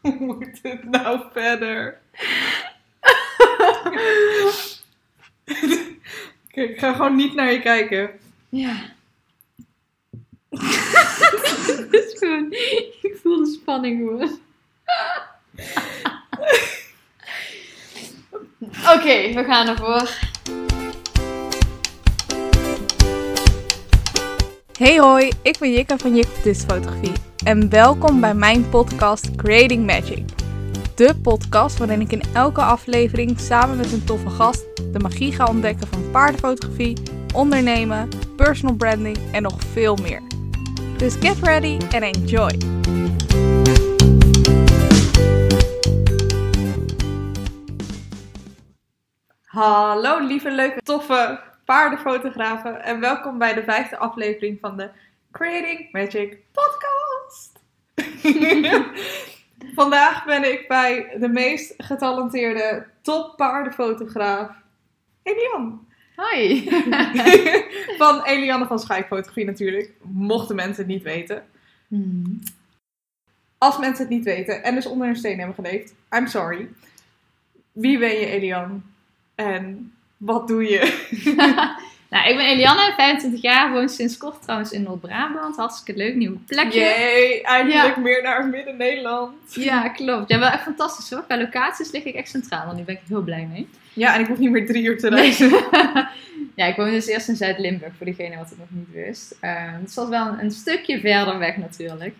Hoe moet het nou verder? Oké, ik ga gewoon niet naar je kijken. Ja. Het is gewoon, ik voel de spanning gewoon. Oké, we gaan ervoor. Hey hoi, ik ben Jikka van Jik Fotografie en welkom bij mijn podcast Creating Magic. De podcast waarin ik in elke aflevering samen met een toffe gast de magie ga ontdekken van paardenfotografie, ondernemen, personal branding en nog veel meer. Dus get ready and enjoy! Hallo lieve, leuke, toffe paardenfotografen en welkom bij de vijfde aflevering van de Creating Magic podcast. Vandaag ben ik bij de meest getalenteerde top paardenfotograaf, Elian. Hoi. van Elianne van Schijfotografie natuurlijk, mochten mensen het niet weten. Hmm. Als mensen het niet weten en dus onder een steen hebben geleefd, I'm sorry. Wie ben je Elian? En wat doe je? nou, ik ben Elianne, 25 jaar, woon sinds kort trouwens in Noord-Brabant. Hartstikke leuk, nieuwe plekje. Jee, eindelijk meer naar Midden-Nederland. Ja, klopt. Ja, wel echt fantastisch hoor. Qua locaties lig ik echt centraal en daar ben ik heel blij mee. Ja, en ik hoef niet meer drie uur te reizen. ja, ik woon dus eerst in Zuid-Limburg, voor degene wat het nog niet wist. Uh, het was wel een, een, stukje verder weg natuurlijk.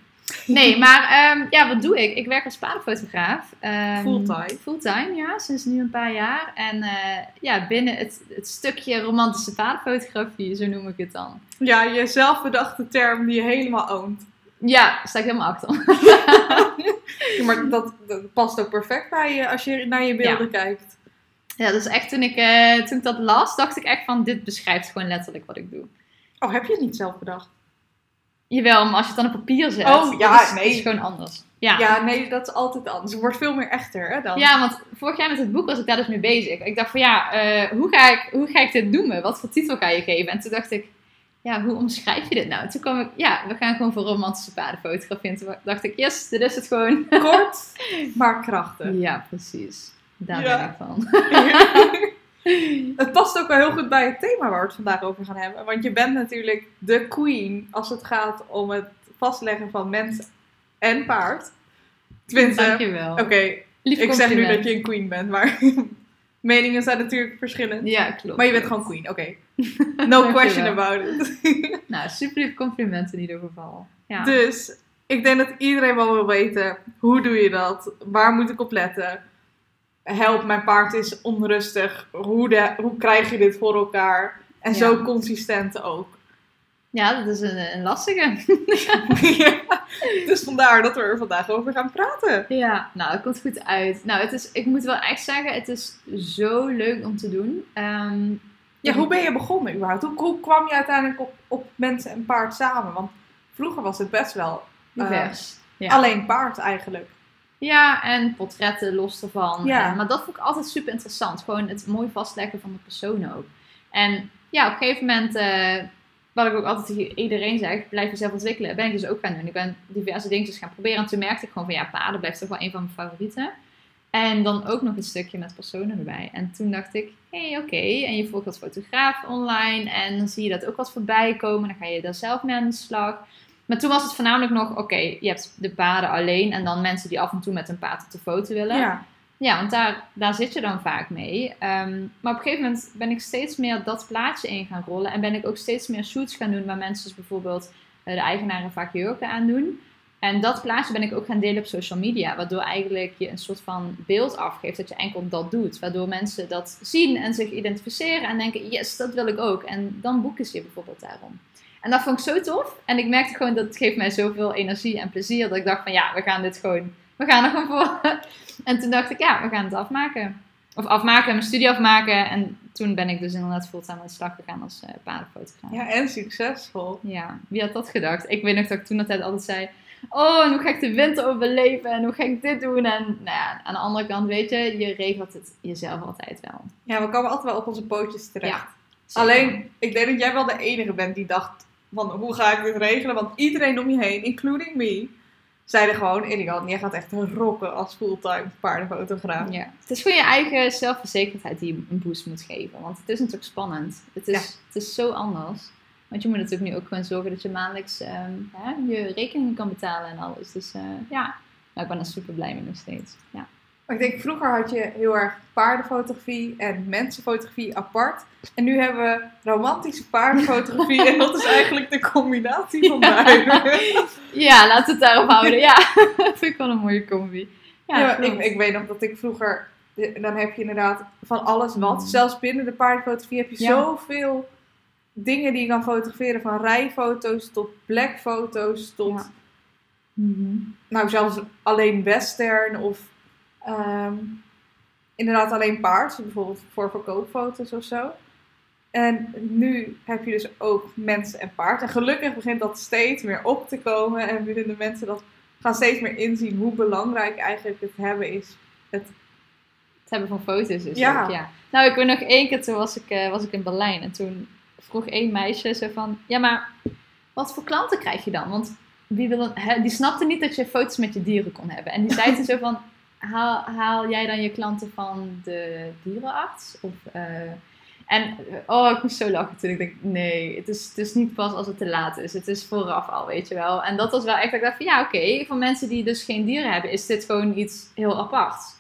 Nee, maar um, ja, wat doe ik? Ik werk als paardenfotograaf. Um, fulltime? Fulltime, ja, sinds nu een paar jaar. En uh, ja, binnen het, het stukje romantische paardenfotografie, zo noem ik het dan. Ja, je zelfbedachte term die je helemaal oont. Ja, daar sta ik helemaal achter. ja, maar dat, dat, past ook perfect bij je als je naar je beelden ja. kijkt. Ja, dus echt toen ik, uh, toen ik dat las, dacht ik echt van, dit beschrijft gewoon letterlijk wat ik doe. Oh, heb je het niet zelf bedacht? Jawel, maar als je het dan op papier zet, oh, ja, is, nee. is gewoon anders. Ja. ja, nee, dat is altijd anders. Het wordt veel meer echter, hè, dan. Ja, want vorig jaar met het boek was ik daar dus mee bezig. Ik dacht van, ja, uh, hoe, ga ik, hoe ga ik dit noemen? Wat voor titel ga je geven? En toen dacht ik, ja, hoe omschrijf je dit nou? Toen kwam ik, ja, we gaan gewoon voor romantische paardenfotografie. En toen dacht ik, yes, dit is het gewoon. Kort, maar krachtig. Ja, precies. Daar ja. ben ik van. het past ook wel heel goed bij het thema waar we het vandaag over gaan hebben. Want je bent natuurlijk de queen als het gaat om het vastleggen van mens en paard. Tenminste, Dankjewel. Oké, okay, ik zeg nu dat je een queen bent, maar meningen zijn natuurlijk verschillend. Ja, klopt. Maar je bent gewoon queen, oké. Okay. No question about it. nou, super lief compliment in ieder geval. Ja. Dus, ik denk dat iedereen wel wil weten, hoe doe je dat? Waar moet ik op letten? Help, mijn paard is onrustig. Hoe, de, hoe krijg je dit voor elkaar? En ja. zo consistent ook. Ja, dat is een, een lastige. ja, dus vandaar dat we er vandaag over gaan praten. Ja, nou, het komt goed uit. Nou, het is, ik moet wel echt zeggen, het is zo leuk om te doen. Um, ja, hoe ben je begonnen überhaupt? Hoe, hoe kwam je uiteindelijk op, op mensen en paard samen? Want vroeger was het best wel divers. Uh, ja. Alleen paard eigenlijk. Ja, en portretten los ervan. Ja. En, maar dat vond ik altijd super interessant. Gewoon het mooi vastleggen van de persoon ook. En ja, op een gegeven moment, uh, wat ik ook altijd tegen iedereen zeg, blijf jezelf ontwikkelen. Ben ik dus ook gaan doen. Ik ben diverse dingetjes gaan proberen. En toen merkte ik gewoon van ja, paarden blijft toch wel een van mijn favorieten. En dan ook nog een stukje met personen erbij. En toen dacht ik, hé, hey, oké. Okay. En je volgt als fotograaf online. En dan zie je dat ook wat voorbij komen. Dan ga je daar zelf mee aan de slag. Maar toen was het voornamelijk nog, oké, okay, je hebt de paarden alleen en dan mensen die af en toe met een paard op de foto willen. Ja, ja want daar, daar zit je dan vaak mee. Um, maar op een gegeven moment ben ik steeds meer dat plaatje in gaan rollen en ben ik ook steeds meer shoots gaan doen waar mensen dus bijvoorbeeld uh, de eigenaren vaak jurken aan doen. En dat plaatje ben ik ook gaan delen op social media, waardoor eigenlijk je een soort van beeld afgeeft dat je enkel dat doet. Waardoor mensen dat zien en zich identificeren en denken, yes, dat wil ik ook. En dan boeken ze je bijvoorbeeld daarom. En dat vond ik zo tof. En ik merkte gewoon dat het geeft mij zoveel energie en plezier. Dat ik dacht van ja, we gaan dit gewoon, we gaan er gewoon voor. En toen dacht ik ja, we gaan het afmaken. Of afmaken, mijn studie afmaken. En toen ben ik dus inderdaad fulltime aan de slag gegaan als uh, paardenfotograaf. Ja, en succesvol. Ja, wie had dat gedacht? Ik weet nog dat ik toen altijd altijd zei... Oh, en hoe ga ik de winter overleven? En hoe ga ik dit doen? En nou ja, aan de andere kant, weet je, je regelt het jezelf altijd wel. Ja, we komen altijd wel op onze pootjes terecht. Ja, Alleen, ik denk dat jij wel de enige bent die dacht van hoe ga ik dit regelen? Want iedereen om je heen, including me, zeiden gewoon, Elian, jij gaat echt rocken als fulltime paardenfotograaf. Ja. Het is gewoon je eigen zelfverzekerdheid die je een boost moet geven. Want het is natuurlijk spannend. Het is, Ja. het is zo anders. Want je moet natuurlijk nu ook gewoon zorgen dat je maandelijks ehm, hè, je rekeningen kan betalen en alles. Dus eh, ja, nou, ik ben er super blij mee nog steeds. Ja. Maar ik denk, vroeger had je heel erg paardenfotografie en mensenfotografie apart. En nu hebben we romantische paardenfotografie. en dat is eigenlijk de combinatie van beide. ja, laten we het daarop houden. Ja, vind ik wel een mooie combi. Ja, ik, ik weet nog dat ik vroeger, dan heb je inderdaad van alles wat. Mm. Zelfs binnen de paardenfotografie heb je Ja. zoveel dingen die je kan fotograferen. Van rijfoto's tot blackfoto's tot. Mhm. nou zelfs alleen western of ehm, inderdaad alleen paard. Bijvoorbeeld voor verkoopfoto's of zo. En nu heb je dus ook mensen en paard. En gelukkig begint dat steeds meer op te komen. En vinden mensen dat gaan steeds meer inzien hoe belangrijk eigenlijk het hebben is. Het hebben van foto's is Ja. ook, ja. Nou, ik weet nog één keer, toen was ik, eh, was ik in Berlijn. En toen vroeg één meisje zo van... Ja, maar wat voor klanten krijg je dan? Want wie wil een- hè, die snapte niet dat je foto's met je dieren kon hebben. En die zei toen zo van... Haal, jij dan je klanten van de dierenarts? Of, eh, en oh, ik moest zo lachen toen ik dacht, nee, het is, het is niet pas als het te laat is. Het is vooraf al, weet je wel. En dat was wel echt, dat ik dacht van ja, oké, voor mensen die dus geen dieren hebben, is dit gewoon iets heel aparts.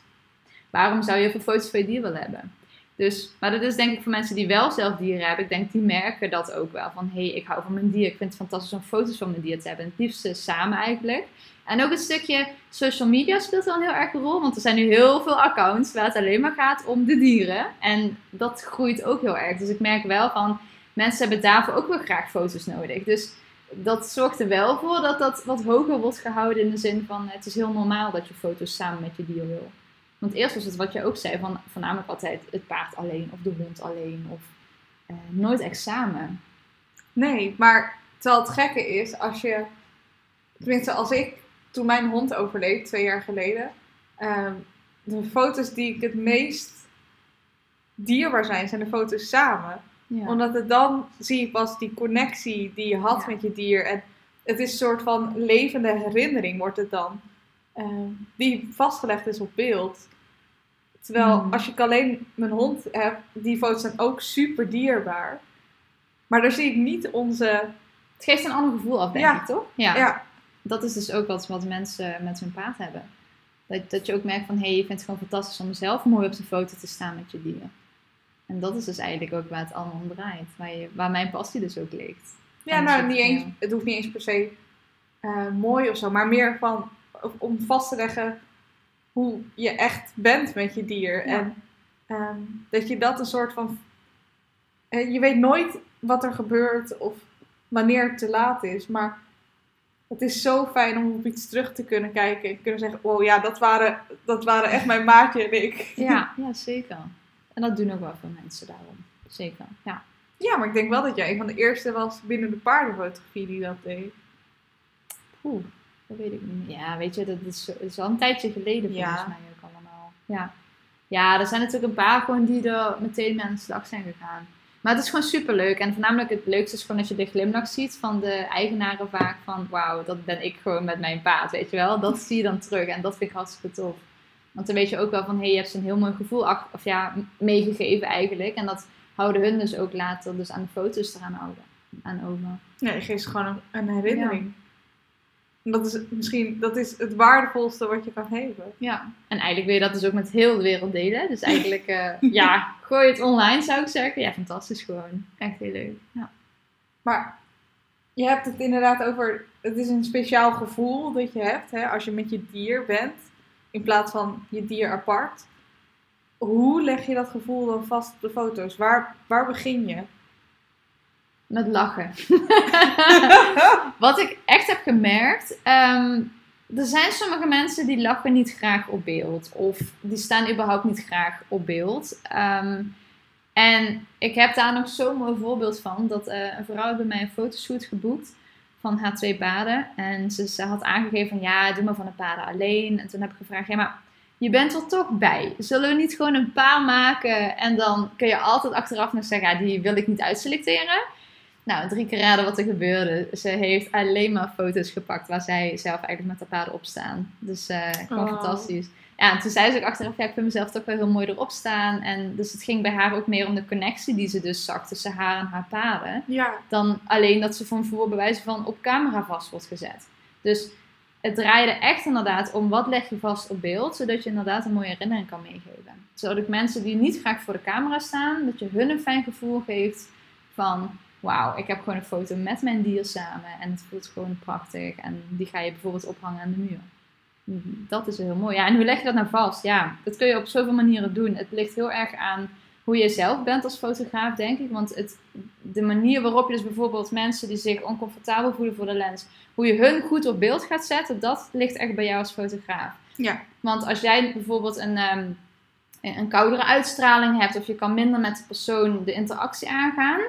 Waarom zou je veel foto's van je dier willen hebben? Dus, maar dat is denk ik voor mensen die wel zelf dieren hebben. Ik denk die merken dat ook wel. Van hé, hey, ik hou van mijn dier. Ik vind het fantastisch om foto's van mijn dier te hebben. Het liefste samen eigenlijk. En ook een stukje social media speelt wel een heel erg een rol. Want er zijn nu heel veel accounts waar het alleen maar gaat om de dieren. En dat groeit ook heel erg. Dus ik merk wel van mensen hebben daarvoor ook wel graag foto's nodig. Dus dat zorgt er wel voor dat dat wat hoger wordt gehouden in de zin van het is heel normaal dat je foto's samen met je dier wil. Want eerst was het wat je ook zei, van voornamelijk altijd het paard alleen of de hond alleen of eh, nooit echt samen. Nee, maar terwijl het gekke is, als je... Tenminste, als ik, toen mijn hond overleed, twee jaar geleden... ehm, de foto's die ik het meest dierbaar zijn, zijn de foto's samen. Ja. Omdat het dan zie je pas die connectie die je had Ja. met je dier. En het is een soort van levende herinnering wordt het dan. Ehm, die vastgelegd is op beeld. Terwijl Hmm. als ik alleen mijn hond heb, die foto's zijn ook super dierbaar. Maar daar zie ik niet onze... Het geeft een ander gevoel af, denk Ja. ik, toch? Ja. Ja, Dat is dus ook wat, wat mensen met hun paard hebben. Dat, dat je ook merkt van, hé, hey, je vindt het gewoon fantastisch om zelf mooi op de foto te staan met je dier. En dat is dus eigenlijk ook waar het allemaal om draait. Waar, je, waar mijn passie dus ook ligt. ja En nou, niet eens, het hoeft niet eens per se eh, mooi of zo. Maar meer van, om vast te leggen hoe je echt bent met je dier. Ja. En ehm, dat je dat een soort van... je weet nooit wat er gebeurt of wanneer het te laat is. Maar het is zo fijn om op iets terug te kunnen kijken. En kunnen zeggen, oh ja, dat waren, dat waren echt mijn maatje en ik. Ja, ja, zeker. En dat doen ook wel veel mensen daarom. Zeker, ja. Ja, maar ik denk wel dat jij een van de eerste was binnen de paardenfotografie die dat deed. Oeh, dat weet ik niet. Ja, weet je, dat is, dat is al een tijdje geleden volgens Ja. mij ook allemaal. Ja. ja, er zijn natuurlijk een paar gewoon die er meteen mee aan de slag zijn gegaan. Maar het is gewoon super leuk. En voornamelijk het leukste is gewoon als je de glimlach ziet van de eigenaren vaak van wauw, dat ben ik gewoon met mijn paard, weet je wel. Dat zie je dan terug en dat vind ik hartstikke tof. Want dan weet je ook wel van, hé, hey, je hebt ze een heel mooi gevoel of ja, meegegeven eigenlijk. En dat houden hun dus ook later dus aan de foto's eraan houden. Aan over. Ja, je geeft ze gewoon een, een herinnering. Dat is misschien dat is het waardevolste wat je kan geven. Ja, en eigenlijk wil je dat dus ook met heel de wereld delen. Dus eigenlijk, eh, ja, gooi het online zou ik zeggen. Ja, fantastisch gewoon. Echt heel leuk. Ja. Maar je hebt het inderdaad over, het is een speciaal gevoel dat je hebt hè, als je met je dier bent, in plaats van je dier apart. Hoe leg je dat gevoel dan vast op de foto's? Waar, waar begin je? Met lachen. Wat ik echt heb gemerkt, ehm, er zijn sommige mensen die lachen niet graag op beeld. Of die staan überhaupt niet graag op beeld. Ehm, en ik heb daar nog zo'n mooi voorbeeld van. Dat eh, een vrouw heeft bij mij een fotoshoot geboekt van haar twee paarden. En ze, ze had aangegeven van ja, doe maar van de paarden alleen. En toen heb ik gevraagd, ja maar je bent er toch bij. Zullen we niet gewoon een paar maken en dan kun je altijd achteraf nog zeggen, ja, die wil ik niet uitselecteren. Nou, drie keer raden wat er gebeurde. Ze heeft alleen maar foto's gepakt waar zij zelf eigenlijk met haar paarden op staan. Dus eh gewoon Oh. fantastisch. Ja, en toen zei ze ook achteraf, ja, ik vind mezelf toch wel heel mooi erop staan. En dus het ging bij haar ook meer om de connectie die ze dus zag tussen haar en haar paarden. Ja, Dan alleen dat ze van voor bewijzen van op camera vast wordt gezet. Dus het draaide echt inderdaad om wat leg je vast op beeld, zodat je inderdaad een mooie herinnering kan meegeven. Zodat ik mensen die niet graag voor de camera staan, dat je hun een fijn gevoel geeft van wauw, ik heb gewoon een foto met mijn dier samen en het voelt gewoon prachtig. En die ga je bijvoorbeeld ophangen aan de muur. Dat is heel mooi. Ja, en hoe leg je dat nou vast? Ja, dat kun je op zoveel manieren doen. Het ligt heel erg aan hoe je zelf bent als fotograaf, denk ik. Want het, de manier waarop je dus bijvoorbeeld mensen die zich oncomfortabel voelen voor de lens, hoe je hun goed op beeld gaat zetten, dat ligt echt bij jou als fotograaf. ja, Want als jij bijvoorbeeld een, ehm, een koudere uitstraling hebt, of je kan minder met de persoon de interactie aangaan,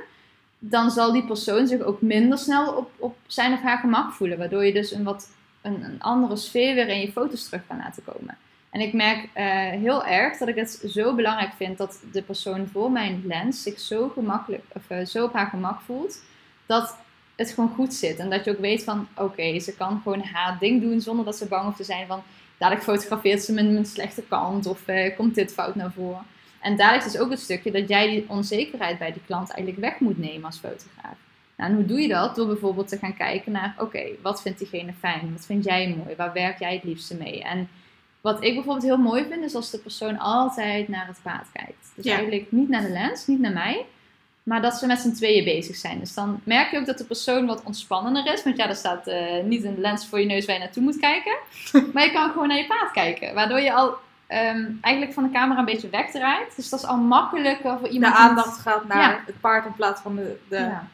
dan zal die persoon zich ook minder snel op, op zijn of haar gemak voelen. Waardoor je dus een wat een, een andere sfeer weer in je foto's terug kan laten komen. En ik merk eh, heel erg dat ik het zo belangrijk vind dat de persoon voor mijn lens zich zo gemakkelijk, of eh, zo op haar gemak voelt, dat het gewoon goed zit. En dat je ook weet van, oké, ze kan gewoon haar ding doen zonder dat ze bang hoeft te zijn van, dadelijk fotografeert ze mijn, mijn slechte kant of eh, komt dit fout naar voren. En daar is dus ook het stukje dat jij die onzekerheid bij die klant eigenlijk weg moet nemen als fotograaf. Nou, en hoe doe je dat? Door bijvoorbeeld te gaan kijken naar, oké, wat vindt diegene fijn? Wat vind jij mooi? Waar werk jij het liefste mee? En wat ik bijvoorbeeld heel mooi vind, is als de persoon altijd naar het paard kijkt. Dus Ja. eigenlijk niet naar de lens, niet naar mij, maar dat ze met z'n tweeën bezig zijn. Dus dan merk je ook dat de persoon wat ontspannender is. Want ja, er staat eh, niet een lens voor je neus waar je naartoe moet kijken. maar je kan gewoon naar je paard kijken. Waardoor je al ehm, eigenlijk van de camera een beetje wegdraait. Dus dat is al makkelijker voor de iemand. die aandacht gaat naar Ja. het paard in plaats van de, de, Ja.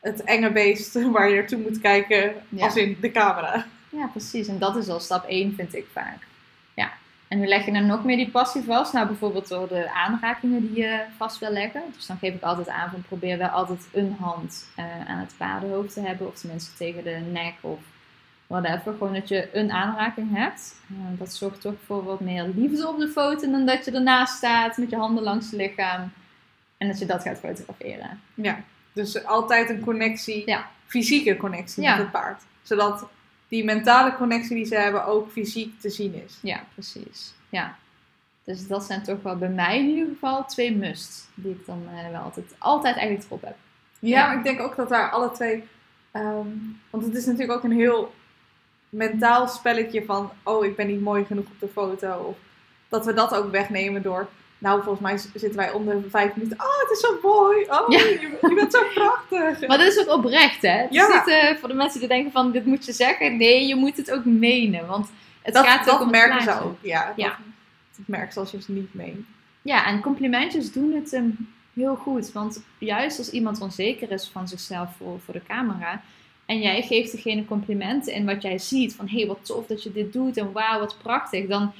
het enge beest waar je naartoe moet kijken Ja. als in de camera. Ja, precies. En dat is al stap 1, vind ik vaak. Ja. En hoe leg je dan nog meer die passie vast? Nou, bijvoorbeeld door de aanrakingen die je vast wil leggen. Dus dan geef ik altijd aan van probeer wel altijd een hand eh, aan het paardenhoofd te hebben. Of tenminste tegen de nek of whatever. Gewoon dat je een aanraking hebt. Eh, dat zorgt toch voor wat meer liefde op de foto dan dat je ernaast staat met je handen langs het lichaam. En dat je dat gaat fotograferen. Ja, dus altijd een connectie, Ja. fysieke connectie Ja. met het paard. Zodat die mentale connectie die ze hebben ook fysiek te zien is. Ja, precies. Ja. Dus dat zijn toch wel bij mij in ieder geval twee musts. Die ik dan eh, wel altijd, altijd eigenlijk erop heb. Ja, Ja. maar ik denk ook dat daar alle twee... ehm, want het is natuurlijk ook een heel mentaal spelletje van... Oh, ik ben niet mooi genoeg op de foto. Of dat we dat ook wegnemen door... Nou, volgens mij zitten wij onder de vijf minuten. Oh, het is zo mooi. Oh, Ja. je, je bent zo prachtig. Maar dat is ook oprecht, hè? Het Ja. is niet eh, voor de mensen die denken van, dit moet je zeggen. Nee, je moet het ook menen. Want het dat gaat ook dat om het merken ze ook. Ja, Ja. Dat, dat merken ze als je ze niet meent. Ja, en complimentjes doen het hem heel goed. Want juist als iemand onzeker is van zichzelf voor, voor de camera. En jij geeft degene complimenten in wat jij ziet. Van hé, hey, wat tof dat je dit doet. En wauw, wat prachtig. Dan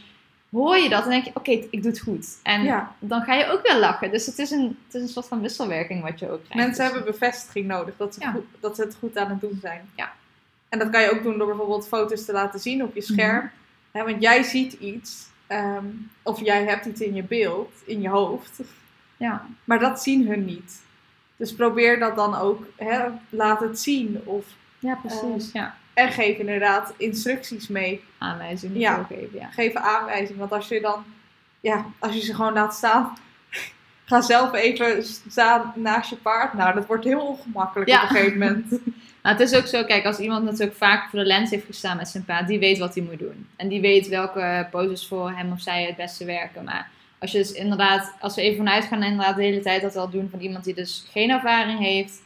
hoor je dat en denk je, oké, ik doe het goed. En Ja. dan ga je ook weer lachen. Dus het is een, het is een soort van wisselwerking wat je ook krijgt. Mensen Dus- hebben bevestiging nodig dat ze, Ja. goed, dat ze het goed aan het doen zijn. Ja. En dat kan je ook doen door bijvoorbeeld foto's te laten zien op je scherm. Mhm. Hè, want jij ziet iets, ehm, of jij hebt iets in je beeld, in je hoofd, Ja, maar dat zien hun niet. Dus probeer dat dan ook, hè, laat het zien. Of, ja precies. ja. en geef inderdaad instructies mee. Aanwijzingen Ja. doorgeven, ja. Geef aanwijzingen. Want als je dan, ja, als je ze gewoon laat staan, ga zelf even staan naast je paard. Nou, dat wordt heel ongemakkelijk Ja. op een gegeven moment. Maar het is ook zo, kijk, als iemand natuurlijk vaak voor de lens heeft gestaan met zijn paard, die weet wat hij moet doen. En die weet welke poses voor hem of zij het beste werken. Maar als je dus inderdaad, als we even vanuit gaan inderdaad de hele tijd dat wel doen van iemand die dus geen ervaring heeft,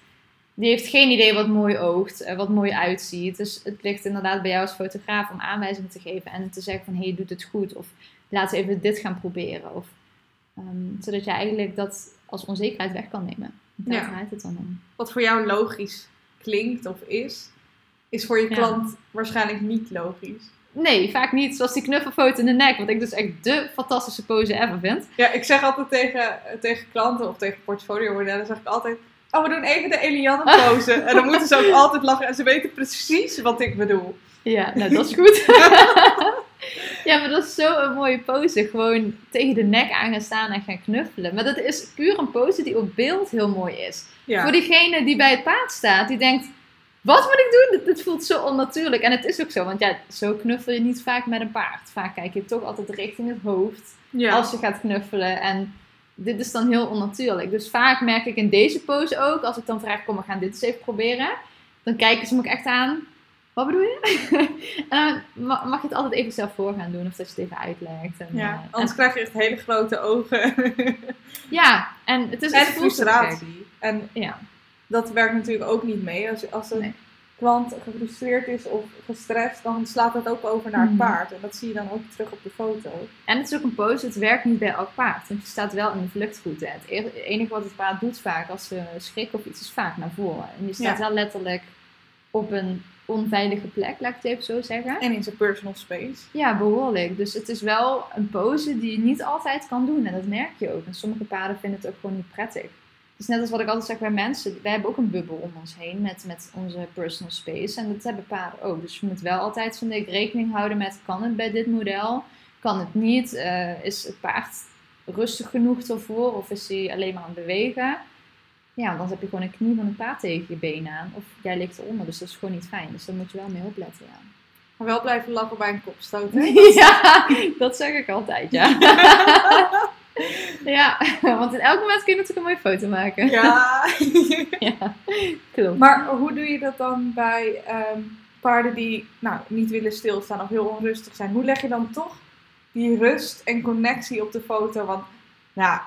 die heeft geen idee wat mooi oogt, wat mooi uitziet. Dus het ligt inderdaad bij jou als fotograaf om aanwijzingen te geven en te zeggen van, hé, hey, je doet het goed. Of laten we even dit gaan proberen. Of, ehm, zodat je eigenlijk dat als onzekerheid weg kan nemen. Daar Ja. draait het dan om. wat voor jou logisch klinkt of is, is voor je Ja. klant waarschijnlijk niet logisch. Nee, vaak niet. Zoals die knuffelfoto in de nek. Wat ik dus echt de fantastische pose ever vind. Ja, ik zeg altijd tegen, tegen klanten of tegen portfolio modellen, zeg ik altijd, oh we doen even de Eliane pose. en dan moeten ze ook altijd lachen en ze weten precies wat ik bedoel. Ja, nou dat is goed. Ja, maar dat is zo een mooie pose. Gewoon tegen de nek aan gaan staan en gaan knuffelen. Maar dat is puur een pose die op beeld heel mooi is. Ja. Voor diegene die bij het paard staat, die denkt... Wat moet ik doen? Dit, dit voelt zo onnatuurlijk. En het is ook zo, want ja, zo knuffel je niet vaak met een paard. Vaak kijk je toch altijd richting het hoofd ja. als je gaat knuffelen. En dit is dan heel onnatuurlijk. Dus vaak merk ik in deze pose ook, als ik dan vraag, kom, we gaan dit eens even proberen. Dan kijken ze me ook echt aan. Wat bedoel je? en dan ma- mag je het altijd even zelf voor gaan doen, of dat je het even uitlegt. En, ja, eh, anders krijg je echt hele grote ogen. en- ja, en het is en het voelt zo gek. frustratie. En Ja, dat werkt natuurlijk ook niet mee. Als, als een Nee. klant gefrustreerd is of gestrest, dan slaat dat ook over naar het Mhm. paard. En dat zie je dan ook terug op de foto. en het is ook een pose, het werkt niet bij elk paard. Want je staat wel in de vluchtroute. Het enige wat het paard doet vaak, als ze schrikken of iets, is vaak naar voren. En je staat Ja. wel letterlijk op een onveilige plek, laat ik het even zo zeggen. En in zijn personal space. Ja, behoorlijk. Dus het is wel een pose die je niet altijd kan doen. En dat merk je ook. En sommige paarden vinden het ook gewoon niet prettig. Is net als wat ik altijd zeg bij mensen. Wij hebben ook een bubbel om ons heen met, met onze personal space. En dat hebben paarden ook. Dus je moet wel altijd, vind ik, rekening houden met... Kan het bij dit model? Kan het niet? Eh, is het paard rustig genoeg ervoor? Of is hij alleen maar aan het bewegen? Ja, want dan heb je gewoon een knie van een paard tegen je been aan. Of jij ligt eronder. Dus dat is gewoon niet fijn. Dus daar moet je wel mee opletten, ja. Maar wel blijven lachen bij een kopstoot. Ja, dat zeg ik altijd, ja. ja, want in elk moment kun je natuurlijk een mooie foto maken. Ja. Ja, klopt. maar hoe doe je dat dan bij ehm, paarden die nou, niet willen stilstaan of heel onrustig zijn? Hoe leg je dan toch die rust en connectie op de foto? Want nou,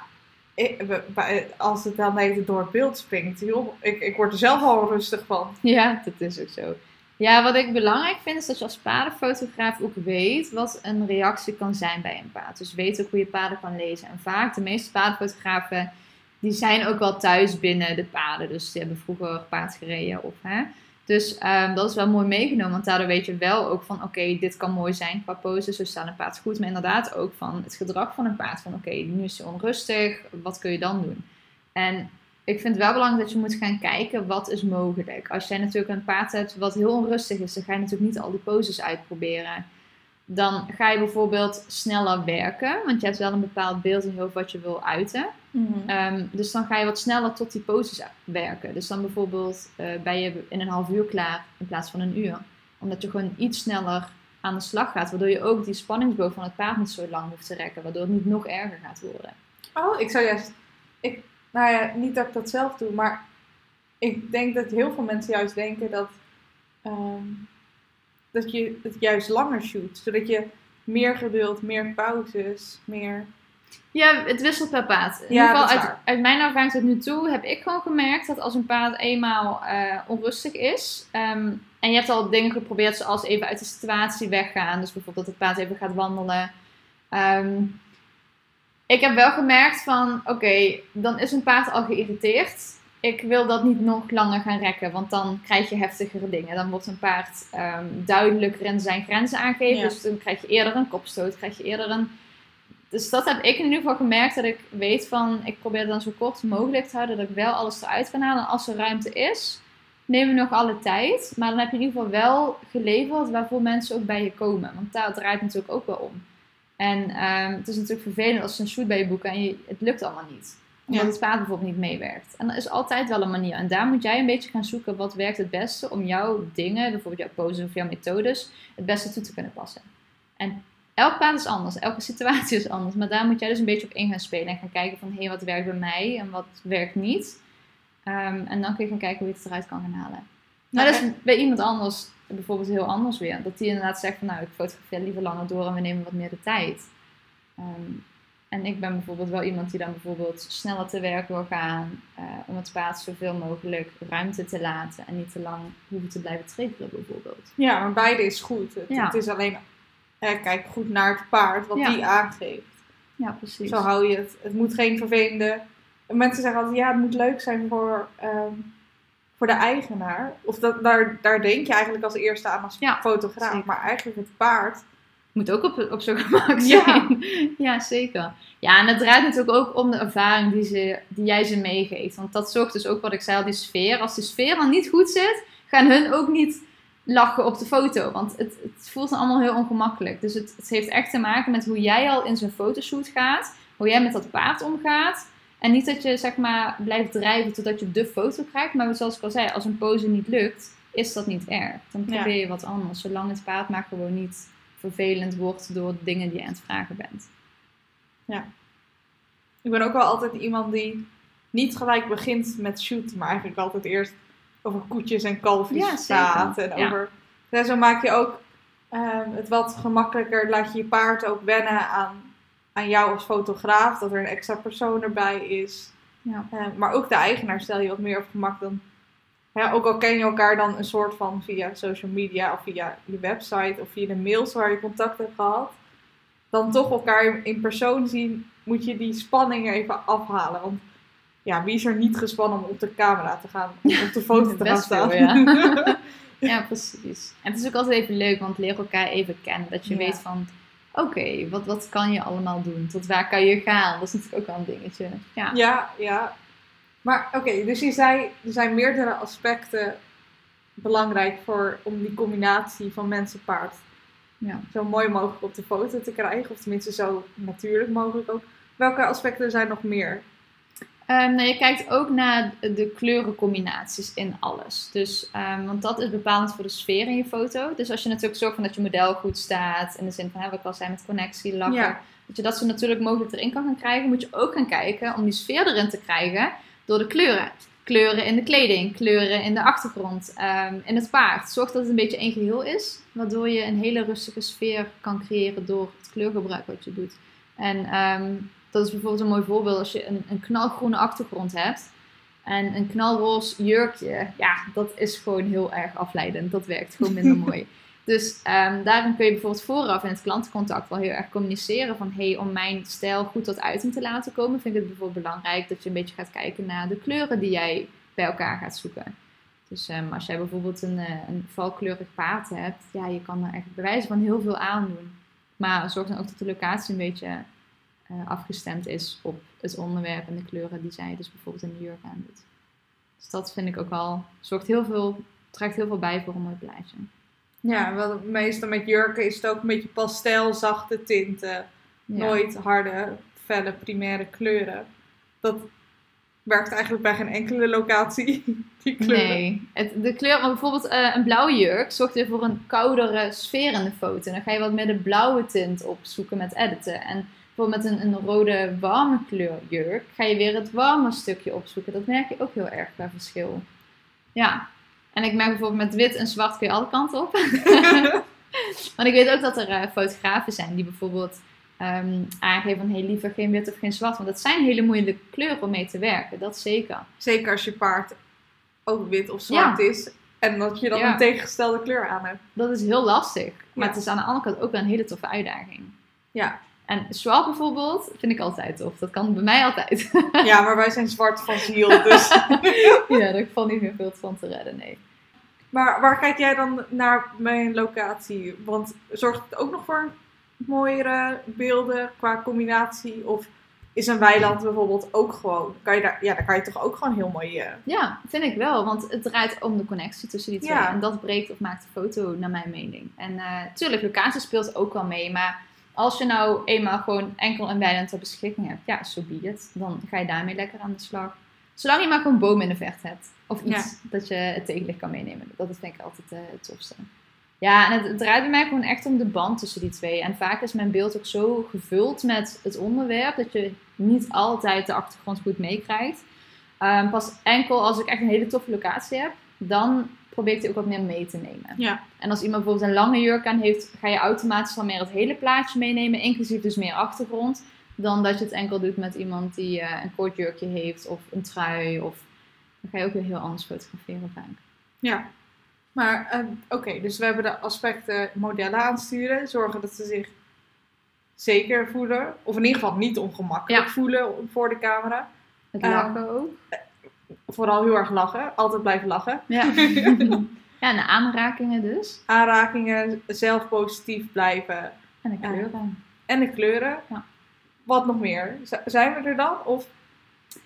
als het dan even door het beeld springt, joh, ik, ik word er zelf al rustig van. Ja, dat is ook zo. Ja, wat ik belangrijk vind is dat je als paardenfotograaf ook weet wat een reactie kan zijn bij een paard. Dus weet ook hoe je paarden kan lezen. En vaak, de meeste paardenfotografen, die zijn ook wel thuis binnen de paarden. Dus die hebben vroeger paard gereden of hè. Dus ehm, dat is wel mooi meegenomen, want daardoor weet je wel ook van oké, dit kan mooi zijn qua pose, zo staat een paard goed. Maar inderdaad ook van het gedrag van een paard. Van oké, nu is hij onrustig, wat kun je dan doen? En ik vind het wel belangrijk dat je moet gaan kijken wat is mogelijk. Als jij natuurlijk een paard hebt wat heel onrustig is, dan ga je natuurlijk niet al die poses uitproberen. Dan ga je bijvoorbeeld sneller werken, want je hebt wel een bepaald beeld in je hoofd wat je wil uiten. Ehm, dus dan ga je wat sneller tot die poses werken. Dus dan bijvoorbeeld eh, ben je in een half uur klaar in plaats van een uur. Omdat je gewoon iets sneller aan de slag gaat, waardoor je ook die spanningsboog van het paard niet zo lang hoeft te rekken, waardoor het niet nog erger gaat worden. Oh, ik zou juist. Nou ja, niet dat ik dat zelf doe, maar ik denk dat heel veel mensen juist denken dat, ehm, dat je het juist langer shoot. Zodat je meer geduld, meer pauzes, meer. Ja, het wisselt per paard. In Ja, ieder geval uit, uit mijn ervaring tot nu toe heb ik gewoon gemerkt dat als een paard eenmaal eh, onrustig is. ehm, en je hebt al dingen geprobeerd zoals even uit de situatie weggaan. Dus bijvoorbeeld dat het paard even gaat wandelen. Ehm, ik heb wel gemerkt van oké, dan is een paard al geïrriteerd. Ik wil dat niet nog langer gaan rekken, want dan krijg je heftigere dingen. Dan wordt een paard ehm, duidelijker in zijn grenzen aangegeven. Ja. Dus dan krijg je eerder een kopstoot, krijg je eerder een dus dat heb ik in ieder geval gemerkt. Dat ik weet van, ik probeer dan zo kort mogelijk te houden. Dat ik wel alles eruit kan halen. En als er ruimte is, nemen we nog alle tijd. Maar dan heb je in ieder geval wel geleverd waarvoor mensen ook bij je komen. Want daar draait het natuurlijk ook wel om. En ehm, het is natuurlijk vervelend als ze een shoot bij je boeken en je, het lukt allemaal niet. Omdat Ja. het paard bijvoorbeeld niet meewerkt. En er is altijd wel een manier. En daar moet jij een beetje gaan zoeken wat werkt het beste om jouw dingen, bijvoorbeeld jouw poses of jouw methodes, het beste toe te kunnen passen. En elk paard is anders, elke situatie is anders. Maar daar moet jij dus een beetje op in gaan spelen en gaan kijken van hé, hey, wat werkt bij mij en wat werkt niet. Ehm, en dan kun je gaan kijken hoe je het eruit kan gaan halen. Maar dat is bij iemand anders bijvoorbeeld heel anders weer. Dat die inderdaad zegt van nou, ik fotografeer liever langer door en we nemen wat meer de tijd. Ehm, en ik ben bijvoorbeeld wel iemand die dan bijvoorbeeld sneller te werk wil gaan. eh, om het paard zoveel mogelijk ruimte te laten en niet te lang hoeven te blijven triggeren bijvoorbeeld. Ja, maar beide is goed. Het, Ja. het is alleen. eh, kijk goed naar het paard, wat Ja. die aangeeft. Ja, precies. Zo hou je het. Het moet geen vervelende. Mensen zeggen altijd, ja, het moet leuk zijn voor, ehm, voor de eigenaar. Of dat, daar, daar denk je eigenlijk als eerste aan als Ja, fotograaf. zeker. Maar eigenlijk het paard. Moet ook op, op zo'n gemak zijn. Ja. zeker. Ja, en het draait natuurlijk ook om de ervaring die, ze, die jij ze meegeeft. Want dat zorgt dus ook wat ik zei al, die sfeer. Als die sfeer dan niet goed zit, gaan hun ook niet lachen op de foto. Want het, het voelt dan allemaal heel ongemakkelijk. Dus het, het heeft echt te maken met hoe jij al in zo'n fotoshoot gaat. Hoe jij met dat paard omgaat. En niet dat je zeg maar blijft drijven totdat je de foto krijgt. Maar zoals ik al zei, als een pose niet lukt, is dat niet erg. Dan Ja. probeer je wat anders. Zolang het paard maar gewoon niet vervelend wordt door dingen die je aan het vragen bent. Ik ben ook wel altijd iemand die niet gelijk begint met shooten, maar eigenlijk altijd eerst over koetjes en kalfjes Ja, praat. En Ja. over... Ja, zo maak je ook ehm, het wat gemakkelijker. Laat je je paard ook wennen aan, aan jou als fotograaf. Dat er een extra persoon erbij is. Ja. Eh, maar ook de eigenaar stel je wat meer op gemak dan. Ja, ook al ken je elkaar dan een soort van via social media of via je website of via de mails waar je contact hebt gehad. Dan toch elkaar in persoon zien, moet je die spanning even afhalen. Want ja, wie is er niet gespannen om op de camera te gaan, om op de foto te gaan staan? veel, ja. Ja, precies. En het is ook altijd even leuk, want leer elkaar even kennen. Dat je Ja. weet van, oké, wat, wat kan je allemaal doen? Tot waar kan je gaan? Dat is natuurlijk ook wel een dingetje. Ja, Ja, ja. Maar oké, dus je zei, er zijn meerdere aspecten belangrijk voor, om die combinatie van mens-paard Ja. zo mooi mogelijk op de foto te krijgen. Of tenminste zo natuurlijk mogelijk ook. Welke aspecten zijn nog meer? Ehm, nou, je kijkt ook naar de kleurencombinaties in alles. Dus, ehm, want dat is bepalend voor de sfeer in je foto. Dus als je natuurlijk zorgt van dat je model goed staat, in de zin van hè, wat ik al zei met connectie, lachen, Ja. dat je dat zo natuurlijk mogelijk erin kan gaan krijgen, moet je ook gaan kijken om die sfeer erin te krijgen door de kleuren. Kleuren in de kleding, kleuren in de achtergrond, ehm, in het paard. Zorg dat het een beetje één geheel is, waardoor je een hele rustige sfeer kan creëren door het kleurgebruik wat je doet. En dat is bijvoorbeeld een mooi voorbeeld als je een, een knalgroene achtergrond hebt en een knalroze jurkje. Ja, dat is gewoon heel erg afleidend. Dat werkt gewoon minder mooi. Dus ehm, daarom kun je bijvoorbeeld vooraf in het klantencontact wel heel erg communiceren van hey, om mijn stijl goed tot uiting te laten komen, vind ik het bijvoorbeeld belangrijk dat je een beetje gaat kijken naar de kleuren die jij bij elkaar gaat zoeken. Dus ehm, als jij bijvoorbeeld een, eh, een valkleurig paard hebt, ja, je kan er echt bewijzen van heel veel aandoen. Maar zorg dan ook dat de locatie een beetje eh, afgestemd is op het onderwerp en de kleuren die zij dus bijvoorbeeld in de jurk aandoet. Dus dat vind ik ook wel, zorgt heel veel, draagt heel veel bij voor een mooi plaatje. Ja, wel, meestal met jurken is het ook een beetje pastel, zachte tinten. Ja. Nooit harde, felle, primaire kleuren. Dat werkt eigenlijk bij geen enkele locatie, die kleuren. Nee, het, de kleur, maar bijvoorbeeld eh, een blauwe jurk zorgt weer voor een koudere sfeer in de foto. Dan ga je wat meer de blauwe tint opzoeken met editen. En bijvoorbeeld met een, een rode warme kleur jurk ga je weer het warme stukje opzoeken. Dat merk je ook heel erg bij verschil. Ja, en ik merk bijvoorbeeld met wit en zwart kun je alle kanten op. Want ik weet ook dat er eh, fotografen zijn die bijvoorbeeld ehm, aangeven van hey, liever geen wit of geen zwart. Want dat zijn hele moeilijke kleuren om mee te werken, dat zeker. Zeker als je paard ook wit of zwart is. En dat je dan Ja. een tegengestelde kleur aan hebt. Dat is heel lastig. Maar Ja. het is aan de andere kant ook wel een hele toffe uitdaging. Ja. En zwart bijvoorbeeld vind ik altijd tof. Dat kan bij mij altijd. Ja, maar wij zijn zwart van ziel, dus... ja, daar valt niet meer veel van te redden, nee. Maar waar kijk jij dan naar bij een locatie? Want zorgt het ook nog voor mooiere beelden qua combinatie? Of is een weiland bijvoorbeeld ook gewoon... Kan je daar, ja, daar kan je toch ook gewoon heel mooi... eh, Ja, vind ik wel. Want het draait om de connectie tussen die twee. Ja. En dat breekt of maakt de foto, naar mijn mening. En eh tuurlijk, locatie speelt ook wel mee. Maar als je nou eenmaal gewoon enkel een weiland ter beschikking hebt, ja, so be it. Dan ga je daarmee lekker aan de slag. Zolang je maar gewoon bomen in de verte hebt. Of iets dat je het tegenlicht kan meenemen. Dat vind ik altijd eh, het tofste. Ja, en het, het draait bij mij gewoon echt om de band tussen die twee. En vaak is mijn beeld ook zo gevuld met het onderwerp dat je niet altijd de achtergrond goed meekrijgt. Ehm, pas enkel als ik echt een hele toffe locatie heb, dan probeer ik die ook wat meer mee te nemen. Ja. En als iemand bijvoorbeeld een lange jurk aan heeft, ga je automatisch dan meer het hele plaatje meenemen, inclusief dus meer achtergrond, dan dat je het enkel doet met iemand die eh, een kort jurkje heeft of een trui. Of dan ga je ook weer heel anders fotograferen vaak. Ja. Maar eh, oké, dus we hebben de aspecten modellen aansturen. Zorgen dat ze zich zeker voelen. Of in ieder geval niet ongemakkelijk Ja. voelen voor de camera. Het Ehm, ook. Vooral heel erg lachen. Altijd blijven lachen. Ja. ja, en de aanrakingen dus. Aanrakingen, zelf positief blijven. En de kleuren. En de kleuren. Ja. Wat nog meer? Z- zijn we er dan? Of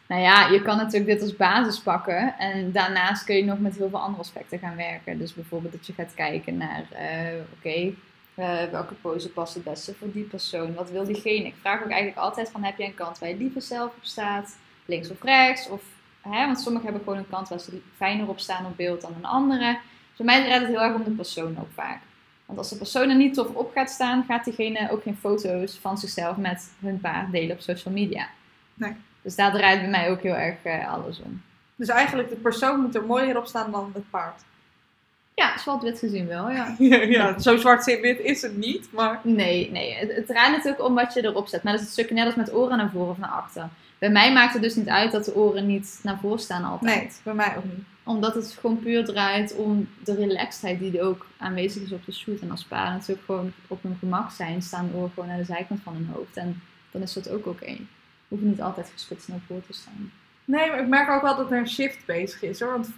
Nou ja, je kan natuurlijk dit als basis pakken. En daarnaast kun je nog met heel veel andere aspecten gaan werken. Dus bijvoorbeeld dat je gaat kijken naar, eh, oké, eh, welke pose past het beste voor die persoon? Wat wil diegene? Ik vraag ook eigenlijk altijd van, heb je een kant waar je liever zelf op staat? Links of rechts? Of, hè, want sommigen hebben gewoon een kant waar ze fijner op staan op beeld dan een andere. Dus bij mij draait het heel erg om de persoon ook vaak. Want als de persoon er niet tof op gaat staan, gaat diegene ook geen foto's van zichzelf met hun paard delen op social media. Nee. Dus daar draait bij mij ook heel erg uh, alles om. Dus eigenlijk de persoon moet er mooier op staan dan het paard. Ja, zwart-wit gezien wel, ja. ja, ja, zo zwart-wit is het niet, maar... Nee, nee. Het, het draait natuurlijk om wat je erop zet. Maar dat is het stukje net als met oren naar voren of naar achter. Bij mij maakt het dus niet uit dat de oren niet naar voren staan altijd. Nee, bij mij ook niet. Omdat het gewoon puur draait om de relaxedheid die er ook aanwezig is op de shoot. En als paarden natuurlijk gewoon op hun gemak zijn, staan de oren gewoon naar de zijkant van hun hoofd. En dan is dat ook oké. Okay. Hoef niet altijd gespitst naar voren te staan. Nee, maar ik merk ook wel dat er een shift bezig is hoor. Want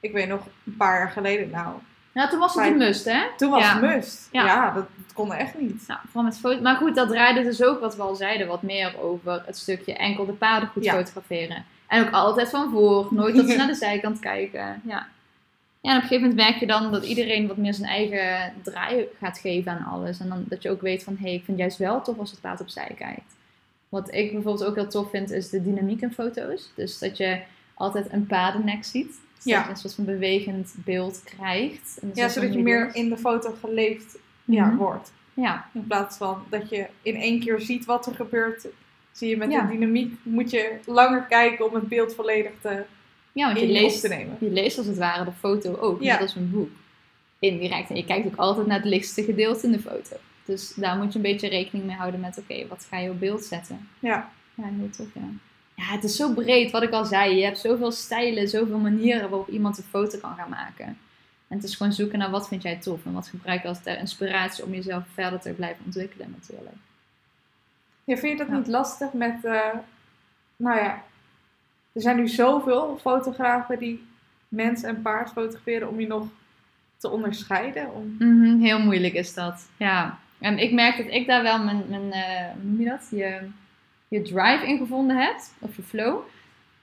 ik weet nog een paar jaar geleden nou. Ja, toen was het een must, hè? Toen was het must. Ja, ja dat, dat, kon echt niet. Nou, vooral met foto. Maar goed, dat draaide dus ook wat we al zeiden, wat meer over het stukje enkel de paarden goed fotograferen. En ook altijd van voor, nooit dat ze naar de zijkant kijken. Ja. Ja, en op een gegeven moment merk je dan dat iedereen wat meer zijn eigen draai gaat geven aan alles. En dan dat je ook weet van, hé, hey, ik vind juist wel tof als het paard opzij kijkt. Wat ik bijvoorbeeld ook heel tof vind, is de dynamiek in foto's. Dus dat je altijd een paardennek ziet. Dus ja. Dat je een soort van bewegend beeld krijgt. Ja, zodat je meer in de foto geleefd ja, Mhm. wordt. Ja, In plaats van dat je in één keer ziet wat er gebeurt. Zie je met Ja. de dynamiek moet je langer kijken om het beeld volledig te, ja want je leest, te nemen. je leest als het ware de foto ook, Ja. net als een boek. Indirect. En je kijkt ook altijd naar het lichtste gedeelte in de foto. Dus daar moet je een beetje rekening mee houden met, oké, wat ga je op beeld zetten? Ja. Ja, heel tof, ja. Ja, het is zo breed, wat ik al zei. Je hebt zoveel stijlen, zoveel manieren waarop iemand een foto kan gaan maken. En het is gewoon zoeken naar wat vind jij tof en wat gebruik je als ter inspiratie om jezelf verder te blijven ontwikkelen natuurlijk. Ja, vind je dat niet lastig met, eh, nou ja, er zijn nu zoveel fotografen die mens en paard fotograferen om je nog te onderscheiden. Om... Mhm, heel moeilijk is dat, ja. En ik merk dat ik daar wel mijn, mijn eh, hoe noem je dat? Je, je drive in gevonden heb, of je flow.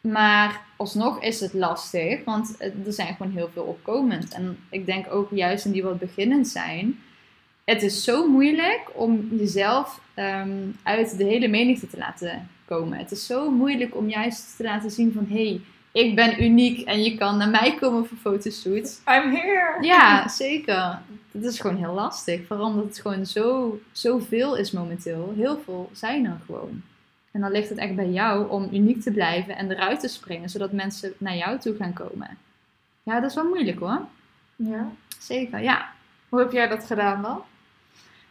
Maar alsnog is het lastig, want er zijn gewoon heel veel opkomend. En ik denk ook juist in die wat beginnend zijn, het is zo moeilijk om jezelf ehm, uit de hele menigte te laten komen. Het is zo moeilijk om juist te laten zien van, hé, hey, ik ben uniek en je kan naar mij komen voor fotoshoots. I'm here! Ja, zeker. Het is gewoon heel lastig. Vooral omdat het gewoon zo, zoveel is momenteel. Heel veel zijn er gewoon. En dan ligt het echt bij jou om uniek te blijven en eruit te springen, zodat mensen naar jou toe gaan komen. Ja, dat is wel moeilijk hoor. Ja. Zeker, ja. Hoe heb jij dat gedaan dan?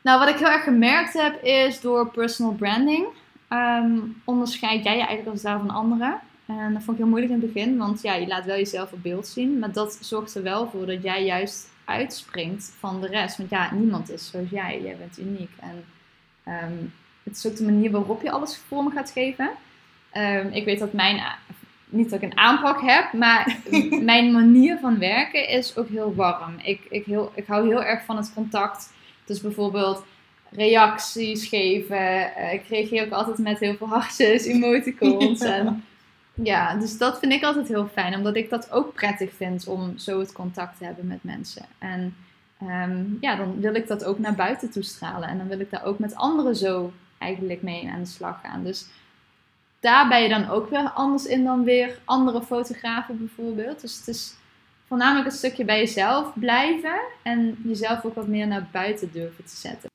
Nou, wat ik heel erg gemerkt heb is door personal branding. ehm, onderscheid jij je eigenlijk als daar van anderen. En dat vond ik heel moeilijk in het begin, want ja, je laat wel jezelf op beeld zien. Maar dat zorgt er wel voor dat jij juist uitspringt van de rest. Want ja, niemand is zoals jij. Jij bent uniek. En ehm, het is ook de manier waarop je alles vorm gaat geven. Ehm, ik weet dat mijn, niet dat ik een aanpak heb, maar mijn manier van werken is ook heel warm. Ik, ik, heel, ik hou heel erg van het contact. Dus bijvoorbeeld reacties geven. Eh, ik reageer ook altijd met heel veel hartjes, emoticons. En, ja, dus dat vind ik altijd heel fijn, omdat ik dat ook prettig vind om zo het contact te hebben met mensen. En ehm, ja, dan wil ik dat ook naar buiten toestralen. En dan wil ik daar ook met anderen zo eigenlijk mee aan de slag gaan. Dus daar ben je dan ook weer anders in dan weer andere fotografen bijvoorbeeld. Dus het is voornamelijk een stukje bij jezelf blijven en jezelf ook wat meer naar buiten durven te zetten.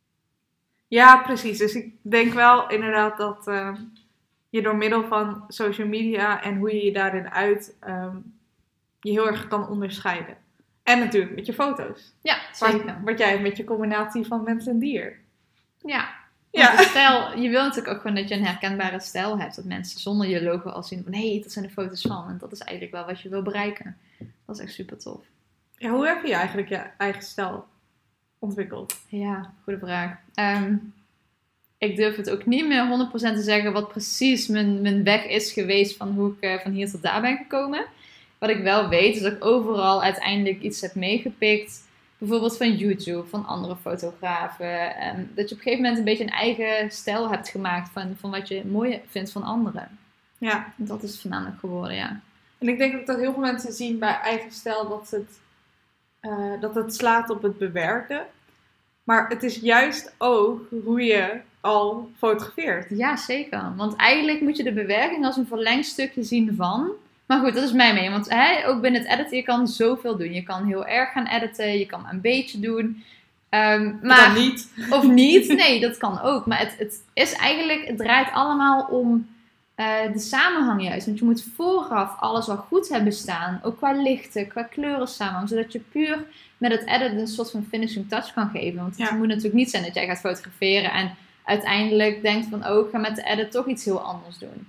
Ja, precies. Dus ik denk wel inderdaad dat ehm, je door middel van social media en hoe je je daarin uit ehm, je heel erg kan onderscheiden. En natuurlijk met je foto's. Ja, Wat, zeker. wat jij hebt met je combinatie van mens en dier. Ja. Ja. Stijl, je wil natuurlijk ook gewoon dat je een herkenbare stijl hebt. Dat mensen zonder je logo al zien van, hé, hey, dat zijn de foto's van. En dat is eigenlijk wel wat je wil bereiken. Dat is echt super tof. Ja, hoe heb je eigenlijk je eigen stijl ontwikkeld? Ja, goede vraag. Ehm, ik durf het ook niet meer 100% te zeggen wat precies mijn, mijn weg is geweest van hoe ik eh, van hier tot daar ben gekomen. Wat ik wel weet is dat ik overal uiteindelijk iets heb meegepikt. Bijvoorbeeld van YouTube, van andere fotografen. En dat je op een gegeven moment een beetje een eigen stijl hebt gemaakt van, van wat je mooi vindt van anderen. Ja. Dat is voornamelijk geworden, ja. En ik denk ook dat heel veel mensen zien bij eigen stijl dat het, eh, dat het slaat op het bewerken. Maar het is juist ook hoe je al fotografeert. Ja, zeker. Want eigenlijk moet je de bewerking als een verlengstukje zien van. Maar goed, dat is mijn mening. Want hè, ook binnen het editen, je kan zoveel doen. Je kan heel erg gaan editen, je kan een beetje doen. Ehm, Maar niet. Of niet, nee, dat kan ook. Maar het, het is eigenlijk, het draait allemaal om eh, de samenhang juist. Want je moet vooraf alles al goed hebben staan. Ook qua lichten, qua kleuren samenhang. Zodat je puur met het editen een soort van finishing touch kan geven. Want het Ja. moet natuurlijk niet zijn dat jij gaat fotograferen en uiteindelijk denkt van, oh, ik ga met de edit toch iets heel anders doen.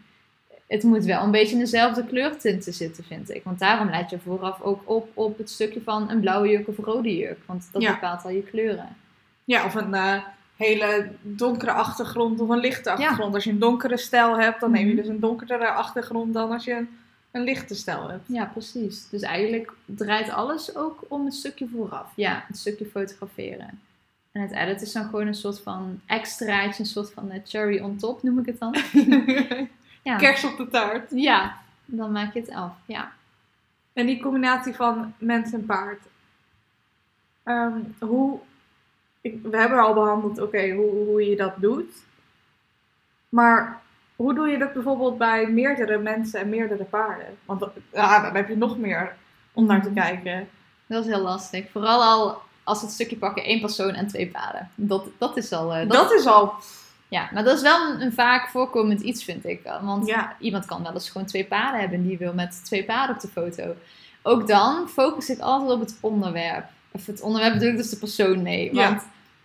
Het moet wel een beetje in dezelfde kleurtinten zitten, vind ik. Want daarom let je vooraf ook op op het stukje van een blauwe jurk of rode jurk. Want dat Ja. bepaalt al je kleuren. Ja, of een eh, hele donkere achtergrond of een lichte achtergrond. Als je een donkere stijl hebt, dan neem je Mhm. dus een donkerdere achtergrond dan als je een, een lichte stijl hebt. Ja, precies. Dus eigenlijk draait alles ook om het stukje vooraf. Ja, het stukje fotograferen. En het edit is dan gewoon een soort van extraatje, een soort van eh, cherry on top noem ik het dan. Ja, Kers op de taart. ja dan maak je het af. Ja. En die combinatie van mens en paard. Ehm, hoe, ik, we hebben al behandeld, oké, hoe, hoe je dat doet. Maar hoe doe je dat bijvoorbeeld bij meerdere mensen en meerdere paarden? Want ja, dan heb je nog meer om naar te Mhm. kijken. Dat is heel lastig. Vooral al als we het stukje pakken één persoon en twee paarden. Dat, dat is al... eh, Dat, is al, Ja, maar dat is wel een, een vaak voorkomend iets, vind ik. Want ja, iemand kan wel eens gewoon twee paarden hebben en die wil met twee paarden op de foto. Ook dan focus ik altijd op het onderwerp. Of het onderwerp bedoel ik dus de persoon mee. Ja. Want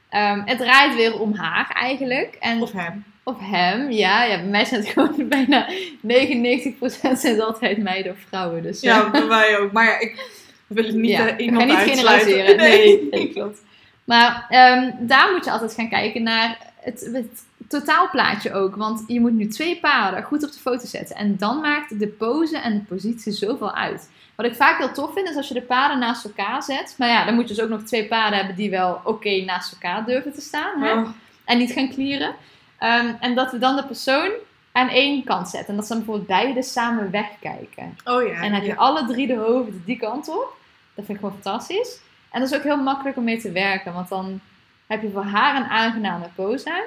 ehm, het draait weer om haar eigenlijk. En, of hem. of hem, ja, ja. Bij mij zijn het gewoon bijna 99% zijn altijd meiden of vrouwen. Dus Ja, eh, bij mij ook. Maar ja, ik wil het niet ja, eh, iemand niet generaliseren. Nee, nee, klopt. Maar ehm, daar moet je altijd gaan kijken naar het, het totaalplaatje ook. Want je moet nu twee paarden goed op de foto zetten. En dan maakt de pose en de positie zoveel uit. Wat ik vaak heel tof vind, is als je de paarden naast elkaar zet. Maar ja, dan moet je dus ook nog twee paarden hebben die wel oké naast elkaar durven te staan. Hè? Oh, En niet gaan klieren. Ehm, en dat we dan de persoon aan één kant zetten. En dat ze dan bijvoorbeeld beide samen wegkijken. oh ja. En dan heb je ja. alle drie de hoofden die kant op. Dat vind ik gewoon fantastisch. En dat is ook heel makkelijk om mee te werken. Want dan heb je voor haar een aangename pose.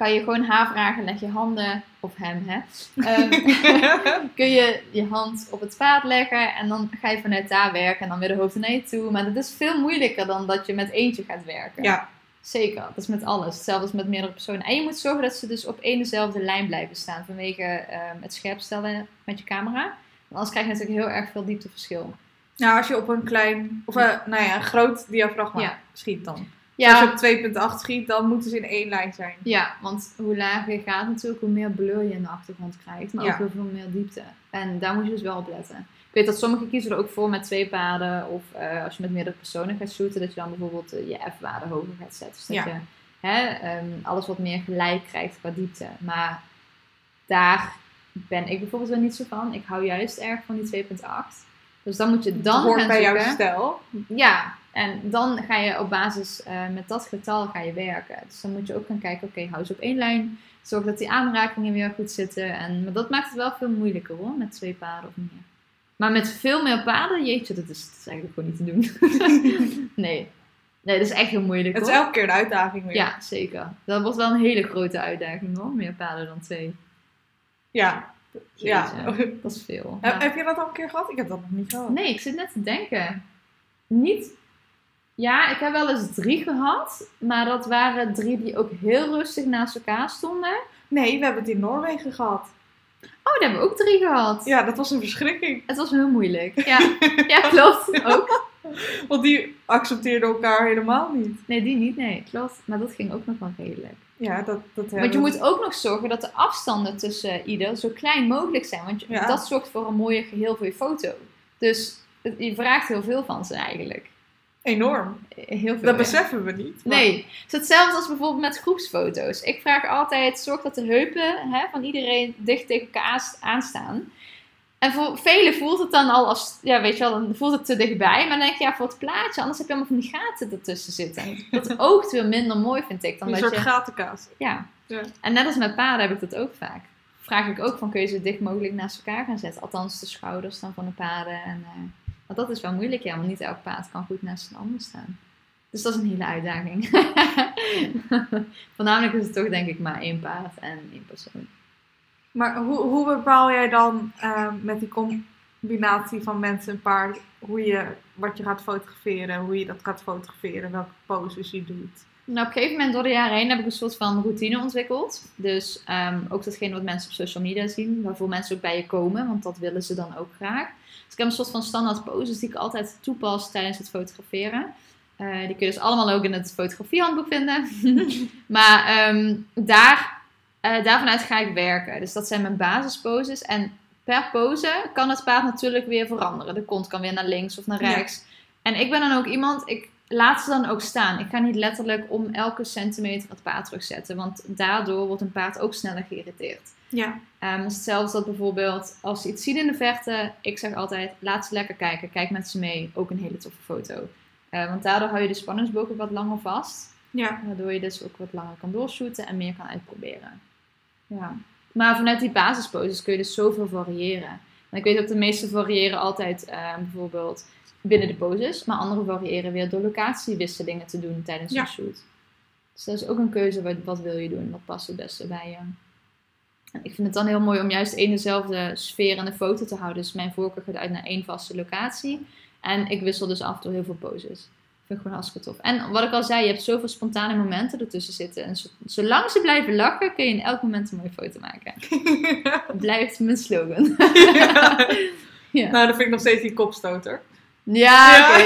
Kan je gewoon haar vragen, leg je handen, of hem hè. Ehm, kun je je hand op het paard leggen en dan ga je vanuit daar werken en dan weer de hoofden naar je toe. Maar dat is veel moeilijker dan dat je met eentje gaat werken. ja, Zeker, dat is met alles. Hetzelfde is met meerdere personen. En je moet zorgen dat ze dus op één dezelfde lijn blijven staan vanwege ehm, het scherpstellen met je camera. Want anders krijg je natuurlijk heel erg veel diepteverschil. nou als je op een klein, of eh, nou ja, een groot diafragma Ja. schiet dan. Dus als je Ja, op 2.8 schiet, dan moeten ze in één lijn zijn. ja, want hoe lager je gaat natuurlijk, hoe meer blur je in de achtergrond krijgt. Maar Ja. ook heel veel meer diepte. En daar moet je dus wel op letten. Ik weet dat sommigen kiezen er ook voor met twee paarden. Of eh, als je met meerdere personen gaat shooten, dat je dan bijvoorbeeld eh, je F-waarde hoger gaat zetten. Dus dat Ja. je hè, ehm, alles wat meer gelijk krijgt qua diepte. Maar daar ben ik bijvoorbeeld wel niet zo van. Ik hou juist erg van die 2.8. Dus dan moet je dan hoort gaan bij jouw zoeken. stijl. Ja, en dan ga je op basis eh, met dat getal ga je werken. Dus dan moet je ook gaan kijken, oké, hou ze op één lijn. Zorg dat die aanrakingen weer goed zitten. En, maar dat maakt het wel veel moeilijker hoor, met twee paarden of meer. Maar met veel meer paarden, jeetje, dat is, dat is eigenlijk gewoon niet te doen. nee. nee, dat is echt heel moeilijk Het is hoor. elke keer een uitdaging weer. Ja, zeker. Dat wordt wel een hele grote uitdaging hoor, meer paarden dan twee. Ja. Ja. Dat is veel. Heb je dat al een keer gehad? Ik heb dat nog niet gehad. Nee, ik zit net te denken. Niet. Ja, ik heb wel eens drie gehad. Maar dat waren drie die ook heel rustig naast elkaar stonden. Nee, we hebben het in Noorwegen gehad. Oh, daar hebben we ook drie gehad. Ja, dat was een verschrikking. Het was heel moeilijk. Ja, ja klopt. Ook. Want die accepteerden elkaar helemaal niet. Nee, die niet. Nee, klopt. Maar dat ging ook nog wel redelijk. Ja, dat, dat Want je moet ook nog zorgen dat de afstanden tussen ieder zo klein mogelijk zijn. Want Ja. dat zorgt voor een mooie geheel voor je foto. Dus het- je vraagt heel veel van ze eigenlijk. enorm. Heel veel. Dat beseffen we niet. maar- Nee, het is hetzelfde als bijvoorbeeld met groepsfoto's. Ik vraag altijd, zorg dat de heupen hè, van iedereen dicht tegen elkaar aans- aanstaan. En voor velen voelt het dan al als, ja weet je wel, dan voelt het te dichtbij. Maar dan denk je, ja voor het plaatje, anders heb je allemaal van die gaten ertussen zitten. En dat oogt weer minder mooi, vind ik. Dan Een dat soort je, gatenkaas. ja. Ja. En net als met paarden heb ik dat ook vaak. vraag ik ook van kun je ze dicht mogelijk naast elkaar gaan zetten. Althans de schouders dan van de paden. En, eh, want dat is wel moeilijk, ja, want niet elk paard kan goed naast een ander staan. Dus dat is een hele uitdaging. Voornamelijk is het toch denk ik maar één paard en één persoon. Maar hoe, hoe bepaal jij dan eh, met die combinatie van mensen en paard hoe je, wat je gaat fotograferen, hoe je dat gaat fotograferen, welke poses je doet? Nou, op een gegeven moment door de jaren heen heb ik een soort van routine ontwikkeld. Dus ehm, ook datgene wat mensen op social media zien, waarvoor mensen ook bij je komen, want dat willen ze dan ook graag. Dus ik heb een soort van standaard poses die ik altijd toepas tijdens het fotograferen. Eh, die kun je dus allemaal ook in het fotografiehandboek vinden. maar ehm, daar, uh, daarvanuit ga ik werken. Dus dat zijn mijn basisposes. En per pose kan het paard natuurlijk weer veranderen. De kont kan weer naar links of naar rechts. En ik ben dan ook iemand, ik laat ze dan ook staan. Ik ga niet letterlijk om elke centimeter het paard terugzetten. Want daardoor wordt een paard ook sneller geïrriteerd. Ja. Um, hetzelfde dat bijvoorbeeld als ze iets zien in de verte. Ik zeg altijd, laat ze lekker kijken. Kijk met ze mee. Ook een hele toffe foto. Uh, want daardoor hou je de spanningsboog wat langer vast. Ja. Waardoor je dus ook wat langer kan doorshooten en meer kan uitproberen. Ja. Maar vanuit die basisposes kun je dus zoveel variëren. En ik weet ook de meeste variëren altijd uh, bijvoorbeeld binnen de poses. Maar andere variëren weer door locatiewisselingen te doen tijdens Ja. een shoot. Dus dat is ook een keuze. Wat, wat wil je doen? Wat past het beste bij je? En ik vind het dan heel mooi om juist één dezelfde sfeer in de foto te houden. Dus mijn voorkeur gaat uit naar één vaste locatie. En ik wissel dus af toe heel veel poses. Vind ik gewoon hartstikke tof. En wat ik al zei, je hebt zoveel spontane momenten ertussen zitten. En zo- zolang ze blijven lachen, kun je in elk moment een mooie foto maken. Blijft mijn slogan. ja, Nou, dat vind ik nog steeds die kopstoter. ja Ja. oké.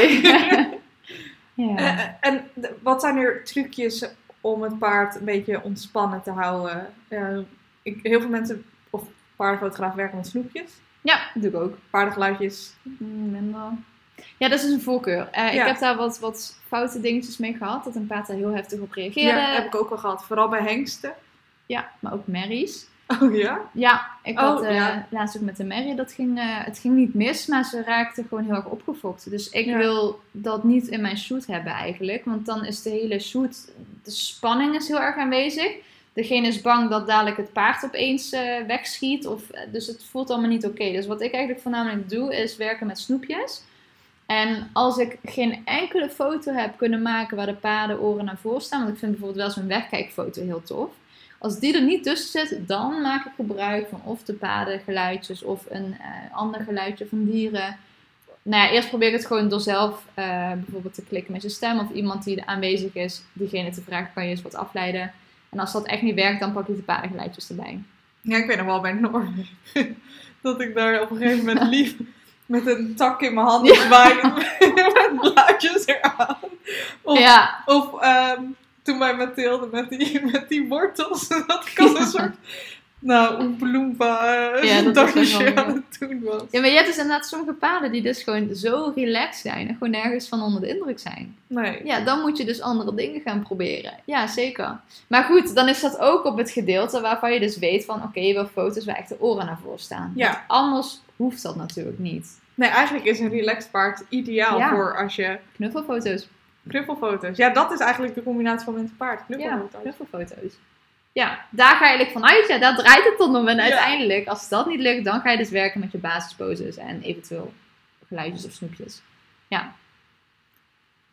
ja. Eh, en wat zijn er trucjes om het paard een beetje ontspannen te houden? Eh, ik, heel veel mensen, of paardenfotografen, werken met snoepjes. ja, dat doe ik ook. Paardengeluidjes. Mm, minder. Ja, dat is een voorkeur. Eh, Ja. Ik heb daar wat, wat foute dingetjes mee gehad. Dat een paard daar heel heftig op reageerde. Ja, heb ik ook al gehad. Vooral bij hengsten. Ja, maar ook merries. Oh ja? Ja, ik Oh, had eh, ja. laatst ook met de merrie. Dat ging, eh, het ging niet mis, maar ze raakte gewoon heel erg opgefokt. Dus ik Ja. wil dat niet in mijn shoot hebben eigenlijk. Want dan is de hele shoot, de spanning is heel erg aanwezig. Degene is bang dat dadelijk het paard opeens wegschiet. Of, dus het voelt allemaal niet oké. Dus wat ik eigenlijk voornamelijk doe, is werken met snoepjes. En als ik geen enkele foto heb kunnen maken waar de paarden oren naar voren staan. Want ik vind bijvoorbeeld wel zo'n wegkijkfoto heel tof. Als die er niet tussen zit, dan maak ik gebruik van of de paardengeluidjes of een eh, ander geluidje van dieren. Nou ja, eerst probeer ik het gewoon door zelf eh, bijvoorbeeld te klikken met je stem of iemand die aanwezig is, diegene te vragen, kan je eens wat afleiden. En als dat echt niet werkt, dan pak ik de paardengeluidjes erbij. Ja, ik weet nog wel bij Noorwegen. dat ik daar op een gegeven moment lief met een tak in mijn handen zwaaide met blaadjes eraan. Of, Ja, of ehm, toen bij Mathilde met die, met die wortels. Dat ik als een soort, nou, een bloempa eh, Ja, dansje mooi. aan het doen was. ja, maar je hebt dus inderdaad sommige paarden die dus gewoon zo relaxed zijn en gewoon nergens van onder de indruk zijn. Nee. Ja, dan moet je dus andere dingen gaan proberen. Ja, zeker. Maar goed, dan is dat ook op het gedeelte waarvan je dus weet van... Oké, je wil foto's waar echt de oren naar voren staan. Ja. Want anders hoeft dat natuurlijk niet. nee, eigenlijk is een relaxed paard ideaal Ja. voor als je Knuffelfoto's. knuffelfoto's. Ja, dat is eigenlijk de combinatie van mens en paard. Ja, Knuffelfoto's. knuffelfoto's. Ja, daar ga je eigenlijk vanuit. Ja, daar draait het dan om. En Ja. uiteindelijk, als dat niet lukt, dan ga je dus werken met je basisposes. En eventueel geluidjes of snoepjes. Ja,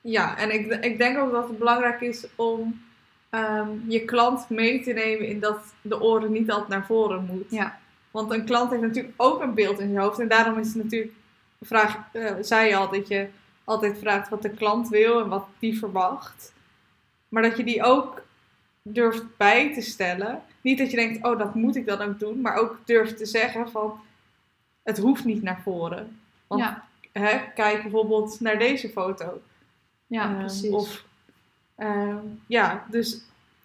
Ja, en ik, ik denk ook dat het belangrijk is om ehm, je klant mee te nemen in dat de oren niet altijd naar voren moeten. Ja. Want een klant heeft natuurlijk ook een beeld in zijn hoofd. En daarom is het natuurlijk, vraag, eh, zei je al, dat je altijd vraagt wat de klant wil en wat die verwacht. Maar dat je die ook durft bij te stellen. Niet dat je denkt, oh dat moet ik dan ook doen. Maar ook durft te zeggen van, het hoeft niet naar voren. Want ja, hè, kijk bijvoorbeeld naar deze foto. ja Ehm, precies. Of, ehm, ja, dus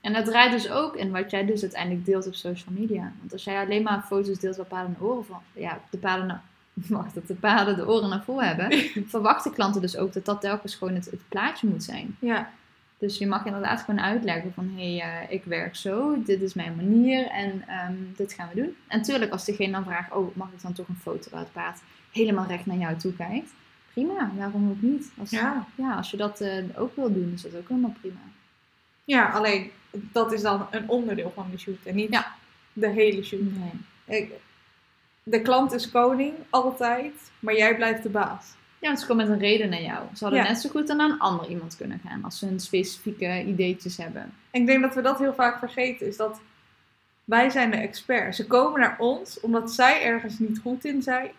En dat draait dus ook in wat jij dus uiteindelijk deelt op social media. Want als jij alleen maar foto's deelt waar paarden de oren van... Ja, de paarden, na- wacht, dat de paarden de oren naar voren hebben... verwachten klanten dus ook dat dat telkens gewoon het, het plaatje moet zijn. ja, Dus je mag inderdaad gewoon uitleggen van... Hé, hey, eh, ik werk zo, dit is mijn manier en ehm, dit gaan we doen. En tuurlijk, als degene dan vraagt... Oh, mag ik dan toch een foto waar het paard helemaal recht naar jou toe kijkt? Prima, waarom ook niet? Als, ja. ja, als je dat eh, ook wil doen, is dat ook helemaal prima. Ja, alleen dat is dan een onderdeel van de shoot en niet Ja. de hele shoot. Nee. ik- de klant is koning, altijd, maar jij blijft de baas. Ja, want ze komen met een reden naar jou. Ze hadden Ja. net zo goed naar een ander iemand kunnen gaan als ze hun specifieke ideetjes hebben. En ik denk dat we dat heel vaak vergeten, is dat wij zijn de expert. Ze komen naar ons omdat zij ergens niet goed in zijn.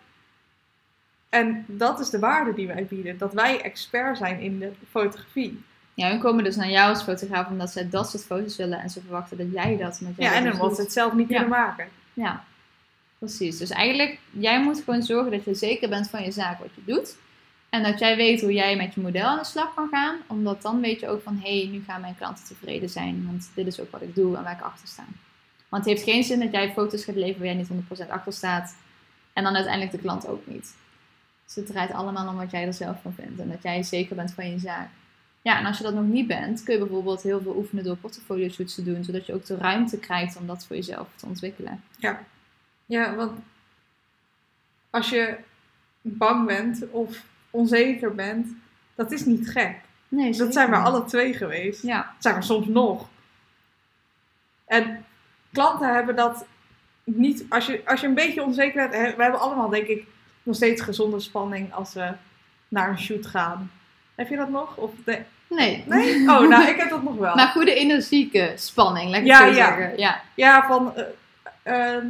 En dat is de waarde die wij bieden, dat wij expert zijn in de fotografie. Ja, hun komen dus naar jou als fotograaf omdat zij dat soort foto's willen en ze verwachten dat jij dat met Ja, en dan wordt ze het zelf niet Ja. kunnen maken. Ja, precies. Dus eigenlijk, jij moet gewoon zorgen dat je zeker bent van je zaak wat je doet. En dat jij weet hoe jij met je model aan de slag kan gaan. Omdat dan weet je ook van, hé, hey, nu gaan mijn klanten tevreden zijn. Want dit is ook wat ik doe en waar ik achter sta. Want het heeft geen zin dat jij foto's gaat leveren waar jij niet 100% achter staat. En dan uiteindelijk de klant ook niet. Dus het draait allemaal om wat jij er zelf van vindt. En dat jij zeker bent van je zaak. Ja, en als je dat nog niet bent, kun je bijvoorbeeld heel veel oefenen door portfolio shoots te doen. Zodat je ook de ruimte krijgt om dat voor jezelf te ontwikkelen. Ja, want als je bang bent of onzeker bent, dat is niet gek. Nee, dat zijn we alle twee geweest. Ja, Dat zijn we soms nog. En klanten hebben dat niet. Als je, als je een beetje onzeker bent. We hebben allemaal, denk ik, nog steeds gezonde spanning als we naar een shoot gaan. Heb je dat nog? Of de- nee. nee? Oh, nou, ik heb dat nog wel. Maar goede energieke spanning, lekker Ja, zo ja. zeggen. Ja, Ja, van. eh, ehm,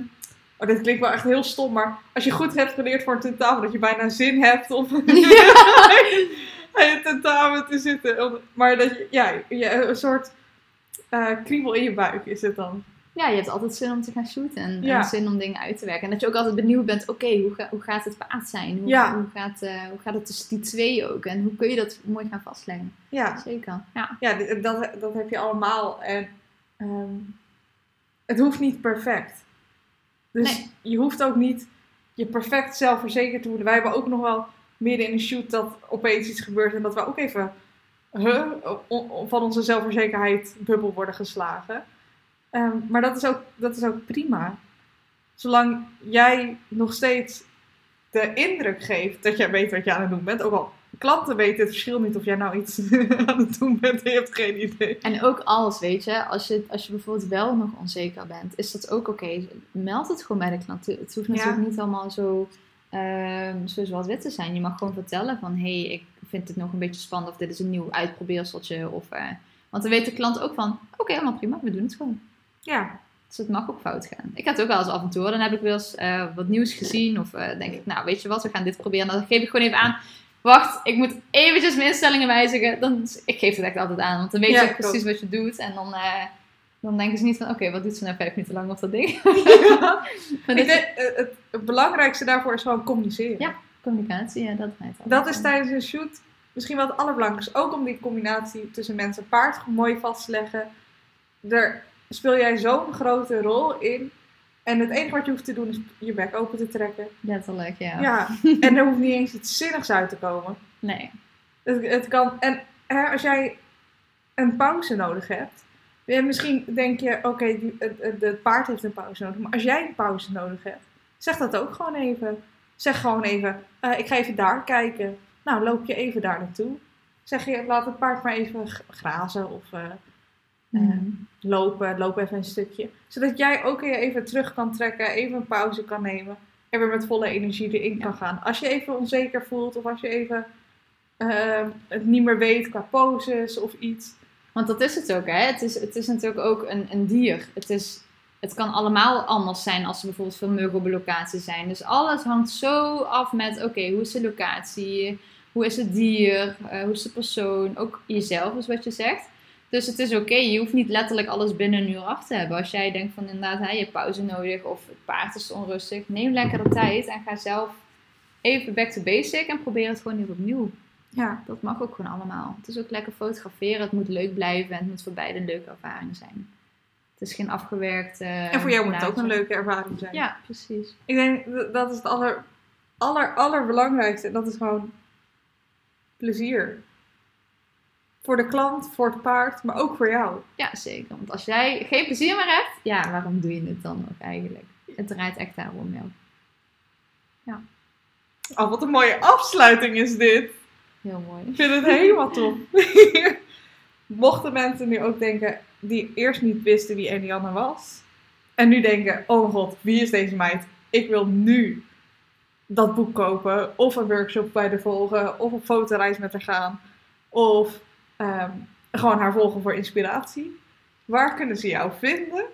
oh, dit klinkt wel echt heel stom, maar als je goed hebt geleerd voor een tentamen, dat je bijna zin hebt om aan je tentamen te zitten. Maar dat je, ja, je, een soort eh, kriebel in je buik is het dan. Ja, je hebt altijd zin om te gaan shooten en, Ja. en zin om dingen uit te werken. En dat je ook altijd benieuwd bent, oké, hoe, ga- hoe gaat het paard zijn? Hoe, Ja. hoe, gaat, eh, hoe gaat het tussen die twee ook? En hoe kun je dat mooi gaan vastleggen? Ja, Zeker, ja. ja dat, dat heb je allemaal. En ehm, het hoeft niet perfect. Dus Nee. je hoeft ook niet je perfect zelfverzekerd te voelen. Wij hebben ook nog wel midden in een shoot dat opeens iets gebeurt en dat we ook even huh, van onze zelfverzekerheid bubbel worden geslagen. Ehm, maar dat is, ook, dat is ook prima. Zolang jij nog steeds de indruk geeft dat jij weet wat je aan het doen bent. Ook al klanten weten het verschil niet of jij nou iets aan het doen bent en je hebt geen idee. En ook alles, weet je, als je, als je bijvoorbeeld wel nog onzeker bent, is dat ook oké. Meld het gewoon bij de klant. Het hoeft natuurlijk niet allemaal zo, ehm zo zwart-wit te zijn. Je mag gewoon vertellen van, hé, hey, ik vind het nog een beetje spannend of dit is een nieuw uitprobeerseltje. Of, eh, want dan weet de klant ook van, oké, allemaal prima, we doen het gewoon. Ja, Dus het mag ook fout gaan. Ik heb het ook wel eens af en toe. Dan heb ik wel eens eh, wat nieuws gezien. Of eh, denk ik, nou weet je wat, we gaan dit proberen. Dan geef ik gewoon even aan. Wacht, ik moet eventjes mijn instellingen wijzigen. Dan, ik geef het echt altijd aan. Want dan weet je precies wat je doet. En dan, eh, dan denken ze niet van, oké, wat doet ze nou vijf minuten lang op dat ding? maar denk, het, het belangrijkste daarvoor is gewoon communiceren. Ja. communicatie, ja, dat draait Dat is tijdens een shoot misschien wel het allerbelangrijkste. Ook om die combinatie tussen mens en paard mooi vast te leggen. Daar speel jij zo'n grote rol in. En het enige wat je hoeft te doen is je bek open te trekken. Letterlijk, ja. Ja. En er hoeft niet eens iets zinnigs uit te komen. Nee. Het, het kan. En hè, als jij een pauze nodig hebt. En misschien denk je, oké, die- het, paard heeft een pauze nodig. Maar als jij een pauze nodig hebt, zeg dat ook gewoon even. Zeg gewoon even, eh, ik ga even daar kijken. Nou, loop je even daar naartoe. Zeg je, laat het paard maar even grazen of Mhm. lopen. Loop even een stukje. Zodat jij ook weer even terug kan trekken, even een pauze kan nemen. En weer met volle energie erin kan gaan. Als je even onzeker voelt of als je even eh, het niet meer weet qua poses of iets. Want dat is het ook, hè? Het is, het is natuurlijk ook een, een dier. Het, is, het kan allemaal anders zijn als er bijvoorbeeld veel muggen op een locatie zijn. Dus alles hangt zo af met, oké, hoe is de locatie? Hoe is het dier? eh, hoe is de persoon? Ook jezelf is wat je zegt. Dus het is oké, je hoeft niet letterlijk alles binnen een uur af te hebben. Als jij denkt van inderdaad, hè, je hebt pauze nodig of het paard is onrustig. Neem lekker de tijd en ga zelf even back to basic en probeer het gewoon even opnieuw. Ja, Dat mag ook gewoon allemaal. Het is ook lekker fotograferen. Het moet leuk blijven en het moet voor beide een leuke ervaring zijn. Het is geen afgewerkt. en voor jou moet het ook een leuke ervaring zijn. Ja, precies. Ik denk dat- dat is het aller, aller, allerbelangrijkste. En dat is gewoon plezier. Voor de klant, voor het paard, maar ook voor jou. Ja, zeker. Want als jij geen plezier meer hebt, ja, waarom doe je het dan nog eigenlijk? Het draait echt daarom, ja. Oh, wat een mooie afsluiting is dit. Heel mooi. Ik vind het helemaal top. Mochten mensen nu ook denken, die eerst niet wisten wie Eliane was. En nu denken, oh mijn god, wie is deze meid? Ik wil nu dat boek kopen. Of een workshop bij de volgen. Of op fotoreis met haar gaan. Of ehm, gewoon haar volgen voor inspiratie. Waar kunnen ze jou vinden?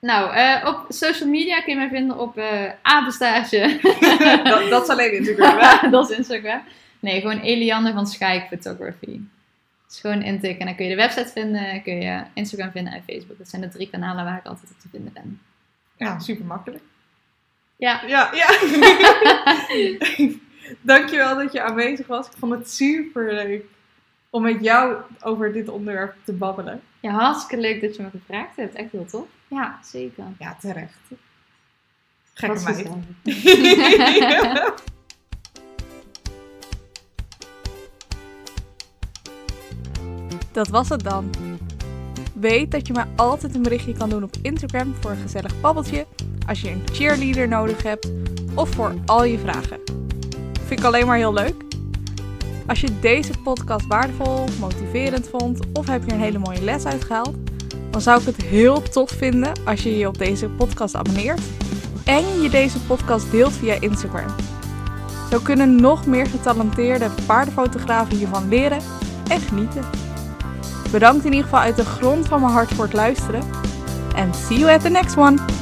Nou, eh, op social media kun je mij vinden op Apenstaartje. dat, dat is alleen Instagram. hè? dat is Instagram. Nee, gewoon Eliane van Schaik Photography. Dus gewoon intikken en dan kun je de website vinden, kun je Instagram vinden en Facebook. Dat zijn de drie kanalen waar ik altijd op te vinden ben. Ja, super makkelijk. Ja, Ja, ja. Dankjewel dat je aanwezig was. Ik vond het super leuk om met jou over dit onderwerp te babbelen. ja hartstikke leuk dat je me gevraagd hebt. Echt heel tof. Ja, zeker. Ja, terecht. Gekke Wat meid. Dat was het dan. Weet dat je mij altijd een berichtje kan doen op Instagram voor een gezellig babbeltje, als je een cheerleader nodig hebt of voor al je vragen. Vind ik alleen maar heel leuk. Als je deze podcast waardevol, motiverend vond of heb je een hele mooie les uitgehaald, dan zou ik het heel tof vinden als je je op deze podcast abonneert en je deze podcast deelt via Instagram. Zo kunnen nog meer getalenteerde paardenfotografen hiervan leren en genieten. Bedankt in ieder geval uit de grond van mijn hart voor het luisteren. En see you at the next one!